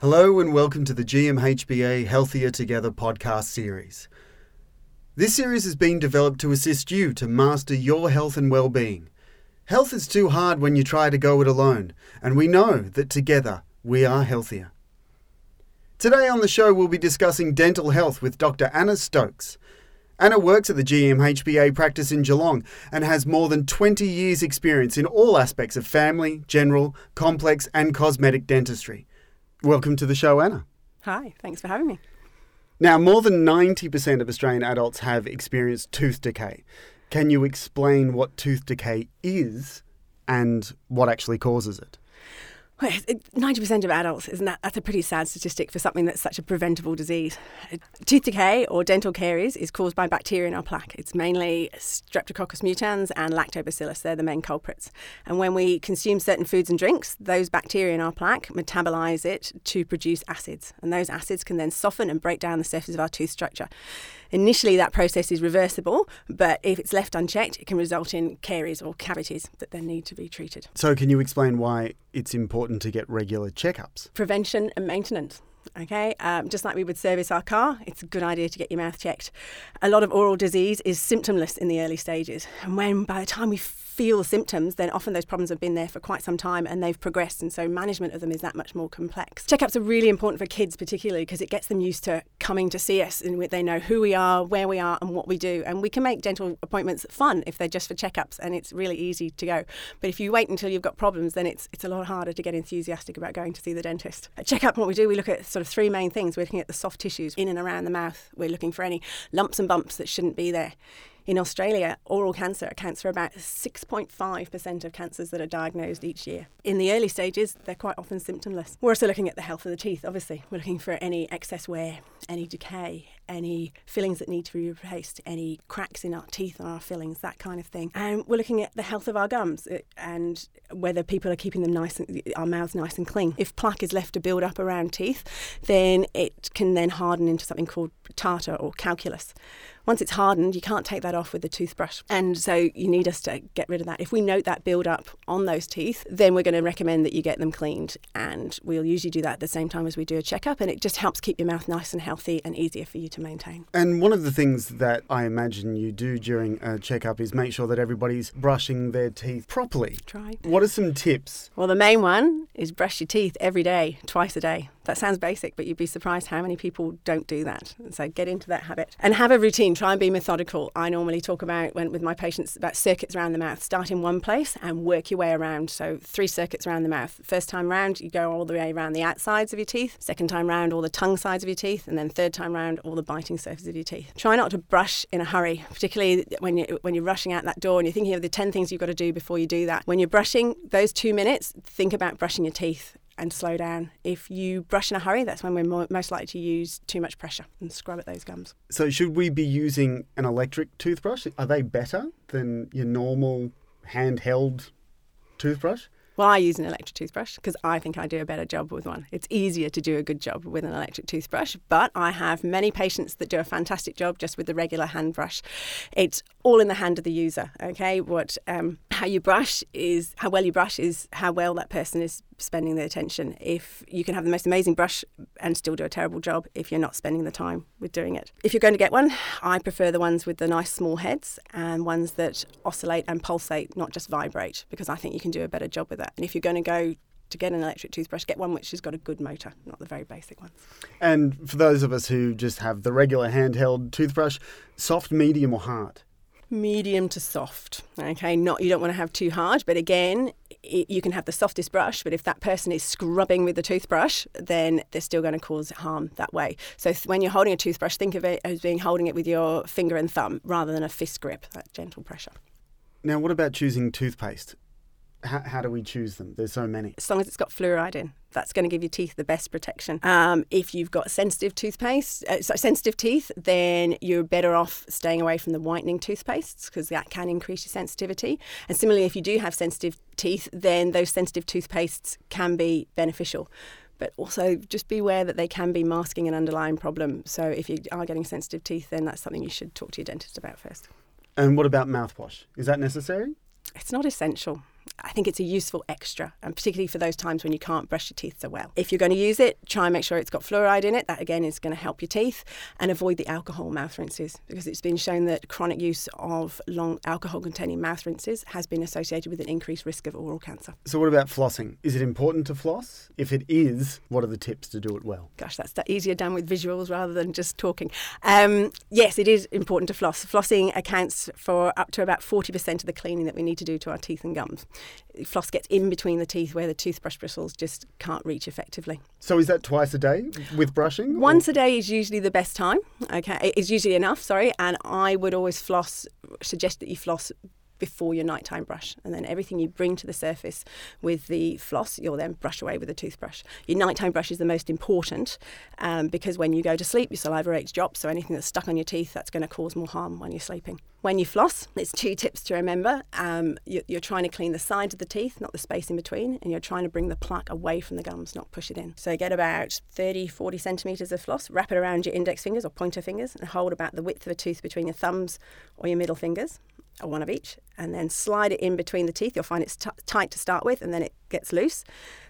Hello and welcome to the GMHBA Healthier Together podcast series. This series has been developed to assist you to master your health and well-being. Health is too hard when you try to go it alone, and we know that together we are healthier. Today on the show we'll be discussing dental health with Dr. Anna Stokes. Anna works at the GMHBA practice in Geelong and has more than 20 years' experience in all aspects of family, general, complex, and cosmetic dentistry. Welcome to the show, Anna. Hi, thanks for having me. Now, more than 90% of Australian adults have experienced tooth decay. Can you explain what tooth decay is and what actually causes it? Ninety percent of adults, isn't that? That's a pretty sad statistic for something that's such a preventable disease. Tooth decay or dental caries is caused by bacteria in our plaque. It's mainly Streptococcus mutans and Lactobacillus. They're the main culprits. And when we consume certain foods and drinks, those bacteria in our plaque metabolize it to produce acids, and those acids can then soften and break down the surface of our tooth structure. Initially, that process is reversible, but if it's left unchecked, it can result in caries or cavities that then need to be treated. So, can you explain why it's important to get regular checkups? Prevention and maintenance. Okay, um, just like we would service our car, it's a good idea to get your mouth checked. A lot of oral disease is symptomless in the early stages, and when by the time we feel symptoms, then often those problems have been there for quite some time and they've progressed, and so management of them is that much more complex. Checkups are really important for kids, particularly because it gets them used to coming to see us and they know who we are, where we are, and what we do. And we can make dental appointments fun if they're just for checkups, and it's really easy to go. But if you wait until you've got problems, then it's it's a lot harder to get enthusiastic about going to see the dentist. At checkup, what we do, we look at sort of three main things. We're looking at the soft tissues in and around the mouth. We're looking for any lumps and bumps that shouldn't be there. In Australia, oral cancer accounts for about 6.5% of cancers that are diagnosed each year. In the early stages, they're quite often symptomless. We're also looking at the health of the teeth, obviously. We're looking for any excess wear, any decay, any fillings that need to be replaced, any cracks in our teeth or our fillings, that kind of thing. And we're looking at the health of our gums uh, and whether people are keeping them nice, and, our mouths nice and clean. If plaque is left to build up around teeth, then it can then harden into something called tartar or calculus. Once it's hardened, you can't take that off with a toothbrush. And so you need us to get rid of that. If we note that build up on those teeth, then we're going to recommend that you get them cleaned. And we'll usually do that at the same time as we do a checkup. And it just helps keep your mouth nice and healthy and easier for you to maintain. And one of the things that I imagine you do during a checkup is make sure that everybody's brushing their teeth properly. Try. What are some tips? Well, the main one is brush your teeth every day, twice a day. That sounds basic, but you'd be surprised how many people don't do that. So get into that habit and have a routine. Try and be methodical. I normally talk about when with my patients about circuits around the mouth. Start in one place and work your way around. So three circuits around the mouth. First time round, you go all the way around the outsides of your teeth. Second time round, all the tongue sides of your teeth, and then third time round, all the biting surfaces of your teeth. Try not to brush in a hurry, particularly when you when you're rushing out that door and you're thinking of the ten things you've got to do before you do that. When you're brushing, those two minutes, think about brushing your teeth and slow down. If you brush in a hurry, that's when we're more, most likely to use too much pressure and scrub at those gums. So, should we be using an electric toothbrush? Are they better than your normal handheld toothbrush? Well, I use an electric toothbrush because I think I do a better job with one. It's easier to do a good job with an electric toothbrush, but I have many patients that do a fantastic job just with the regular hand brush. It's all in the hand of the user. Okay, what um, how you brush is how well you brush is how well that person is spending their attention. If you can have the most amazing brush and still do a terrible job if you're not spending the time with doing it. If you're going to get one, I prefer the ones with the nice small heads and ones that oscillate and pulsate, not just vibrate, because I think you can do a better job with that. And if you're going to go to get an electric toothbrush, get one which has got a good motor, not the very basic ones. And for those of us who just have the regular handheld toothbrush, soft, medium, or hard? Medium to soft. Okay, not you don't want to have too hard, but again, it, you can have the softest brush. But if that person is scrubbing with the toothbrush, then they're still going to cause harm that way. So th- when you're holding a toothbrush, think of it as being holding it with your finger and thumb rather than a fist grip, that gentle pressure. Now, what about choosing toothpaste? How, how do we choose them? There's so many. As long as it's got fluoride in, that's going to give your teeth the best protection. Um, if you've got sensitive toothpaste, uh, so sensitive teeth, then you're better off staying away from the whitening toothpastes because that can increase your sensitivity. And similarly, if you do have sensitive teeth, then those sensitive toothpastes can be beneficial but also just be aware that they can be masking an underlying problem. So if you are getting sensitive teeth, then that's something you should talk to your dentist about first. And what about mouthwash? Is that necessary? It's not essential. I think it's a useful extra, and particularly for those times when you can't brush your teeth so well. If you're going to use it, try and make sure it's got fluoride in it. That again is going to help your teeth, and avoid the alcohol mouth rinses because it's been shown that chronic use of long alcohol-containing mouth rinses has been associated with an increased risk of oral cancer. So, what about flossing? Is it important to floss? If it is, what are the tips to do it well? Gosh, that's easier done with visuals rather than just talking. Um, yes, it is important to floss. Flossing accounts for up to about 40% of the cleaning that we need to do to our teeth and gums floss gets in between the teeth where the toothbrush bristles just can't reach effectively. So is that twice a day with brushing? Once or? a day is usually the best time. Okay, is usually enough. Sorry, and I would always floss. Suggest that you floss before your nighttime brush. And then everything you bring to the surface with the floss, you'll then brush away with a toothbrush. Your nighttime brush is the most important um, because when you go to sleep, your saliva rates drop. So anything that's stuck on your teeth, that's going to cause more harm when you're sleeping. When you floss, there's two tips to remember. Um, you're, you're trying to clean the sides of the teeth, not the space in between, and you're trying to bring the plaque away from the gums, not push it in. So get about 30, 40 centimetres of floss, wrap it around your index fingers or pointer fingers, and hold about the width of a tooth between your thumbs or your middle fingers one of each, and then slide it in between the teeth. You'll find it's t- tight to start with, and then it gets loose.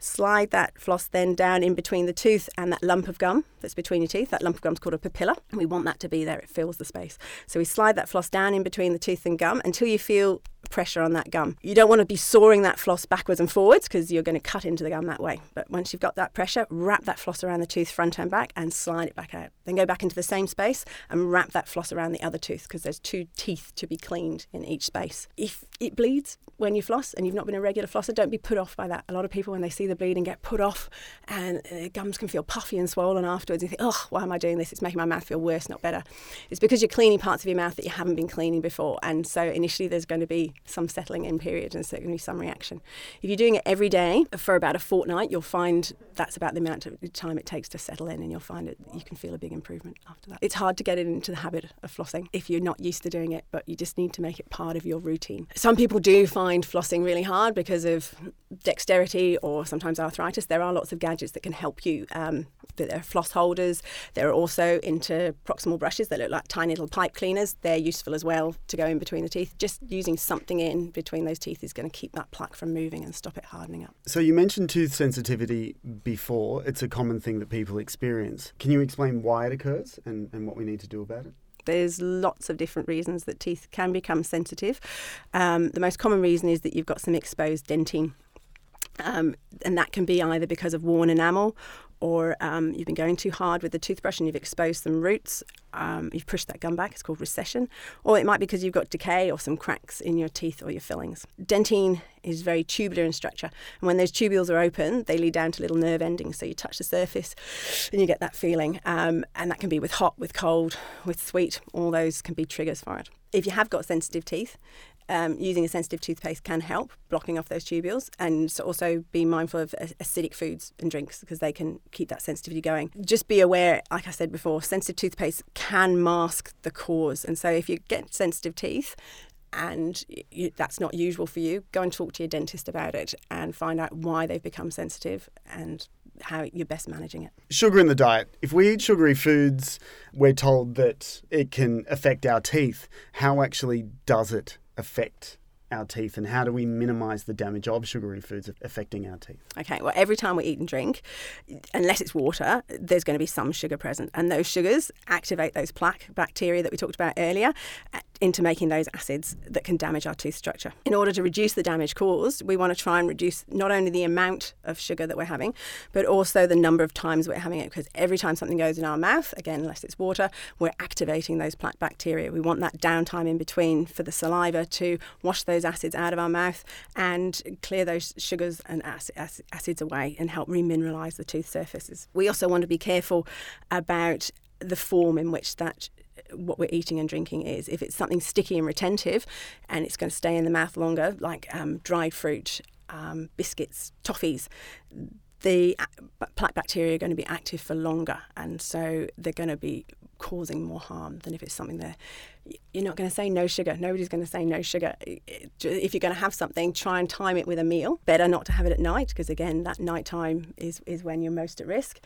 Slide that floss then down in between the tooth and that lump of gum that's between your teeth. That lump of gum is called a papilla, and we want that to be there. It fills the space. So we slide that floss down in between the tooth and gum until you feel pressure on that gum. You don't want to be sawing that floss backwards and forwards because you're going to cut into the gum that way. But once you've got that pressure, wrap that floss around the tooth front and back and slide it back out. Then go back into the same space and wrap that floss around the other tooth because there's two teeth to be cleaned in each space. If it bleeds when you floss and you've not been a regular flosser, don't be put off by that. A lot of people, when they see the bleeding, get put off and uh, gums can feel puffy and swollen afterwards. You think, oh, why am I doing this? It's making my mouth feel worse, not better. It's because you're cleaning parts of your mouth that you haven't been cleaning before. And so initially there's going to be some settling in period and so there's going to be some reaction. If you're doing it every day for about a fortnight, you'll find that's about the amount of time it takes to settle in and you'll find it you can feel a big improvement after that. It's hard to get into the habit of flossing if you're not used to doing it, but you just need to make it part of your routine. Some people do find flossing really hard because of dexterity or sometimes arthritis. There are lots of gadgets that can help you. Um, there are floss holders. There are also interproximal brushes that look like tiny little pipe cleaners. They're useful as well to go in between the teeth. Just using something in between those teeth is going to keep that plaque from moving and stop it hardening up. So you mentioned tooth sensitivity before. It's a common thing that people experience. Can you explain why it occurs and, and what we need to do about it? There's lots of different reasons that teeth can become sensitive. Um, the most common reason is that you've got some exposed dentine. Um, and that can be either because of worn enamel or um, you've been going too hard with the toothbrush and you've exposed some roots, um, you've pushed that gum back, it's called recession, or it might be because you've got decay or some cracks in your teeth or your fillings. Dentine is very tubular in structure, and when those tubules are open, they lead down to little nerve endings. So you touch the surface and you get that feeling, um, and that can be with hot, with cold, with sweet, all those can be triggers for it. If you have got sensitive teeth, um, using a sensitive toothpaste can help blocking off those tubules and also be mindful of acidic foods and drinks because they can keep that sensitivity going. Just be aware, like I said before, sensitive toothpaste can mask the cause. And so if you get sensitive teeth, and you, that's not usual for you, go and talk to your dentist about it and find out why they've become sensitive and how you're best managing it. Sugar in the diet. If we eat sugary foods, we're told that it can affect our teeth. How actually does it affect our teeth and how do we minimize the damage of sugary foods affecting our teeth? Okay, well, every time we eat and drink, unless it's water, there's going to be some sugar present, and those sugars activate those plaque bacteria that we talked about earlier into making those acids that can damage our tooth structure. In order to reduce the damage caused, we want to try and reduce not only the amount of sugar that we're having, but also the number of times we're having it, because every time something goes in our mouth, again, unless it's water, we're activating those plaque bacteria. We want that downtime in between for the saliva to wash those acids out of our mouth and clear those sugars and acids away and help remineralize the tooth surfaces. We also want to be careful about the form in which that what we're eating and drinking is. If it's something sticky and retentive and it's going to stay in the mouth longer, like um, dried fruit, um, biscuits, toffees, the plaque bacteria are going to be active for longer and so they're going to be causing more harm than if it's something there. You're not going to say no sugar. Nobody's going to say no sugar. If you're going to have something, try and time it with a meal. Better not to have it at night because, again, that night time is, is when you're most at risk.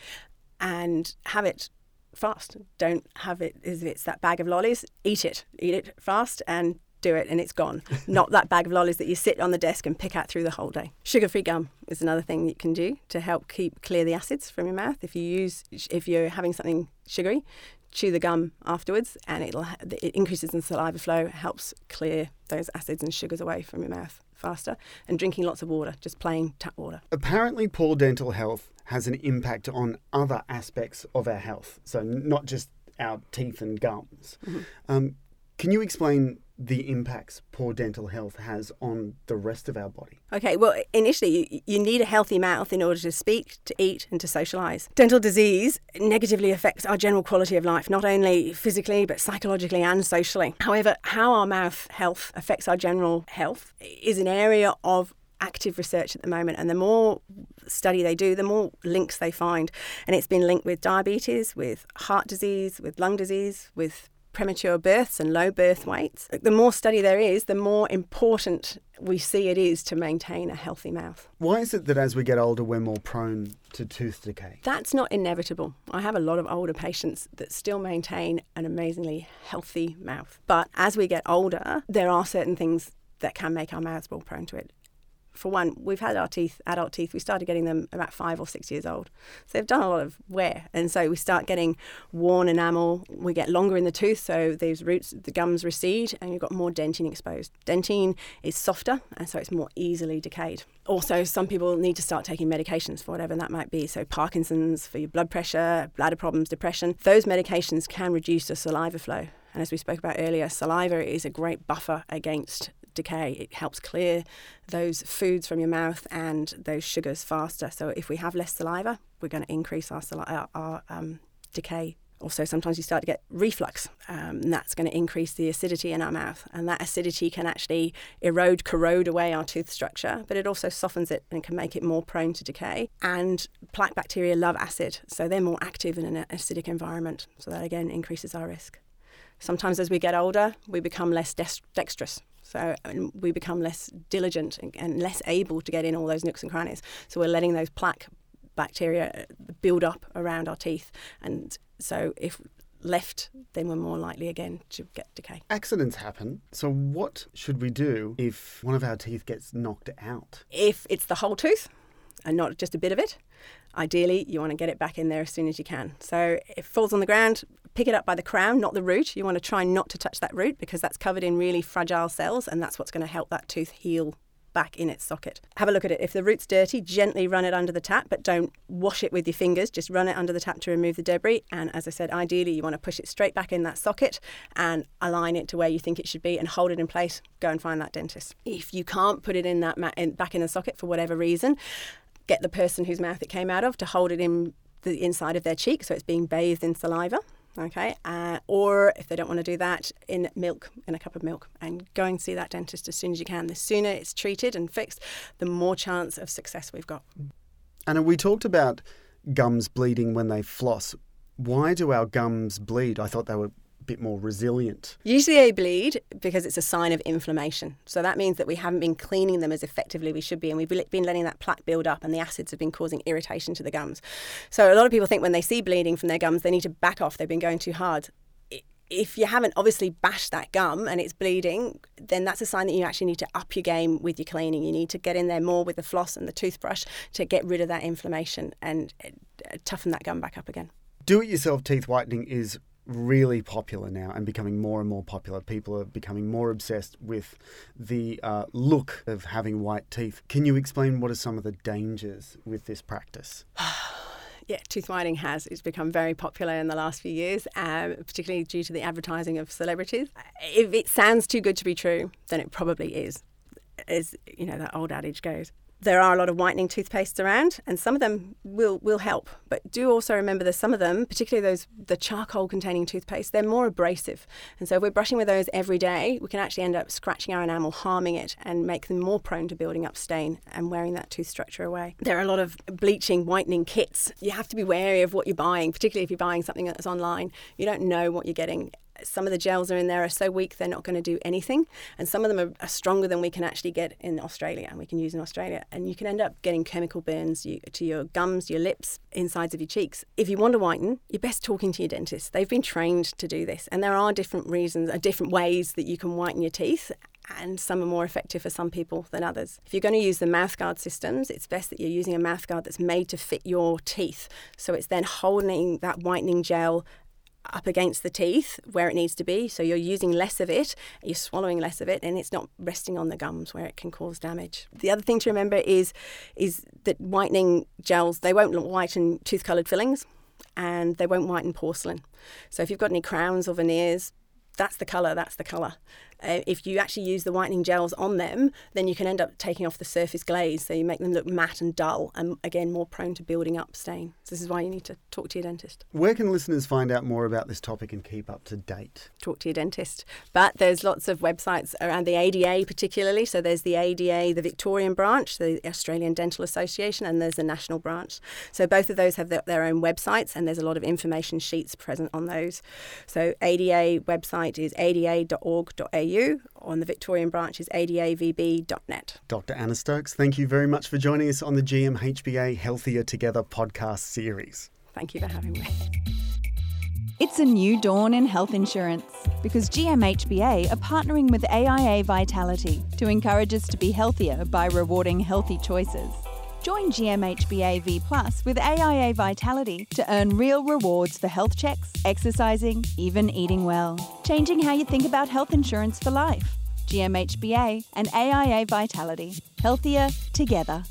And have it fast. Don't have it as if it's that bag of lollies. Eat it. Eat it fast and do it and it's gone. Not that bag of lollies that you sit on the desk and pick out through the whole day. Sugar free gum is another thing you can do to help keep clear the acids from your mouth. If you use, if you're having something sugary, chew the gum afterwards and it'll it increases the saliva flow helps clear those acids and sugars away from your mouth faster and drinking lots of water just plain tap water apparently poor dental health has an impact on other aspects of our health so not just our teeth and gums mm-hmm. um, can you explain the impacts poor dental health has on the rest of our body? Okay, well, initially, you, need a healthy mouth in order to speak, to eat, and to socialise. Dental disease negatively affects our general quality of life, not only physically, but psychologically and socially. However, how our mouth health affects our general health is an area of active research at the moment, and the more study they do, the more links they find. And it's been linked with diabetes, with heart disease, with lung disease, with premature births and low birth weights. The more study there is, the more important we see it is to maintain a healthy mouth. Why is it that as we get older, we're more prone to tooth decay? That's not inevitable. I have a lot of older patients that still maintain an amazingly healthy mouth. But as we get older, there are certain things that can make our mouths more prone to it for one, we've had our teeth, adult teeth, we started getting them about five or six years old. So they've done a lot of wear. And so we start getting worn enamel. We get longer in the tooth, so these roots, the gums recede, and you've got more dentine exposed. Dentine is softer, and so it's more easily decayed. Also, some people need to start taking medications for whatever that might be. So, Parkinson's, for your blood pressure, bladder problems, depression. Those medications can reduce the saliva flow. And as we spoke about earlier, saliva is a great buffer against decay. It helps clear those foods from your mouth and those sugars faster. So if we have less saliva, we're going to increase our, our, um, decay. Also, sometimes you start to get reflux, um, and that's going to increase the acidity in our mouth. And that acidity can actually erode, corrode away our tooth structure, but it also softens it and can make it more prone to decay. And plaque bacteria love acid, so they're more active in an acidic environment. So that again increases our risk. Sometimes as we get older, we become less dexterous. So we become less diligent and less able to get in all those nooks and crannies. So we're letting those plaque bacteria uh, build up around our teeth. And so if left, then we're more likely again to get decay. Accidents happen. So what should we do if one of our teeth gets knocked out? If it's the whole tooth and not just a bit of it, ideally you want to get it back in there as soon as you can. So if it falls on the ground, pick it up by the crown, not the root. You want to try not to touch that root because that's covered in really fragile cells and that's what's going to help that tooth heal back in its socket. Have a look at it. If the root's dirty, gently run it under the tap, but don't wash it with your fingers. Just run it under the tap to remove the debris. And as I said, ideally, you want to push it straight back in that socket and align it to where you think it should be and hold it in place. Go and find that dentist. If you can't put it in that in, back in the socket for whatever reason, get the person whose mouth it came out of to hold it in the inside of their cheek so it's being bathed in saliva okay? Uh, or if they don't want to do that in milk in a cup of milk. And go and see that dentist as soon as you can. The sooner it's treated and fixed the more chance of success we've got. And we talked about gums bleeding when they floss. Why do our gums bleed? I thought they were bit more resilient. Usually they bleed because it's a sign of inflammation. So that means that we haven't been cleaning them as effectively we should be, and we've been letting that plaque build up, and the acids have been causing irritation to the gums. So a lot of people think when they see bleeding from their gums, they need to back off. They've been going too hard. If you haven't obviously bashed that gum and it's bleeding, then that's a sign that you actually need to up your game with your cleaning. You need to get in there more with the floss and the toothbrush to get rid of that inflammation and uh, toughen that gum back up again. Do it yourself teeth whitening is really popular now and becoming more and more popular. People are becoming more obsessed with the uh, look of having white teeth. Can you explain what are some of the dangers with this practice? yeah, tooth whitening has it's become very popular in the last few years, um, particularly due to the advertising of celebrities. If it sounds too good to be true, then it probably is, as you know that old adage goes there are a lot of whitening toothpastes around, and some of them will will help. But do also remember that some of them, particularly those the charcoal containing toothpaste, they're more abrasive. And so if we're brushing with those every day, we can actually end up scratching our enamel, harming it, and make them more prone to building up stain and wearing that tooth structure away. There are a lot of bleaching, whitening kits. You have to be wary of what you're buying, particularly if you're buying something that's online. You don't know what you're getting Some of the gels are in there are so weak they're not going to do anything, and some of them are, are stronger than we can actually get in Australia and we can use in Australia. And you can end up getting chemical burns you, to your gums, your lips, insides of your cheeks. If you want to whiten, you're best talking to your dentist. They've been trained to do this, and there are different reasons, uh, different ways that you can whiten your teeth and some are more effective for some people than others. If you're going to use the mouthguard systems, it's best that you're using a mouthguard that's made to fit your teeth. So it's then holding that whitening gel up against the teeth where it needs to be. So you're using less of it, you're swallowing less of it, and it's not resting on the gums where it can cause damage. The other thing to remember is is that whitening gels they won't whiten tooth coloured fillings and they won't whiten porcelain. So if you've got any crowns or veneers, that's the colour, that's the colour. Uh, if you actually use the whitening gels on them, then you can end up taking off the surface glaze, so you make them look matte and dull, and again more prone to building up stain. So this is why you need to talk to your dentist. Where can listeners find out more about this topic and keep up to date? Talk to your dentist. But there's lots of websites around the ADA, particularly. So there's the ADA, the Victorian branch, the Australian Dental Association, and there's the national branch. So both of those have their, their own websites, and there's a lot of information sheets present on those. So ADA website is ada.org.au on the Victorian branch is adavb.net. Dr. Anna Stokes, thank you very much for joining us on the GMHBA Healthier Together podcast series. Thank you for having me. It's a new dawn in health insurance because GMHBA are partnering with AIA Vitality to encourage us to be healthier by rewarding healthy choices. Join GMHBA V Plus with AIA Vitality to earn real rewards for health checks, exercising, even eating well. Changing how you think about health insurance for life. GMHBA and AIA Vitality. Healthier together.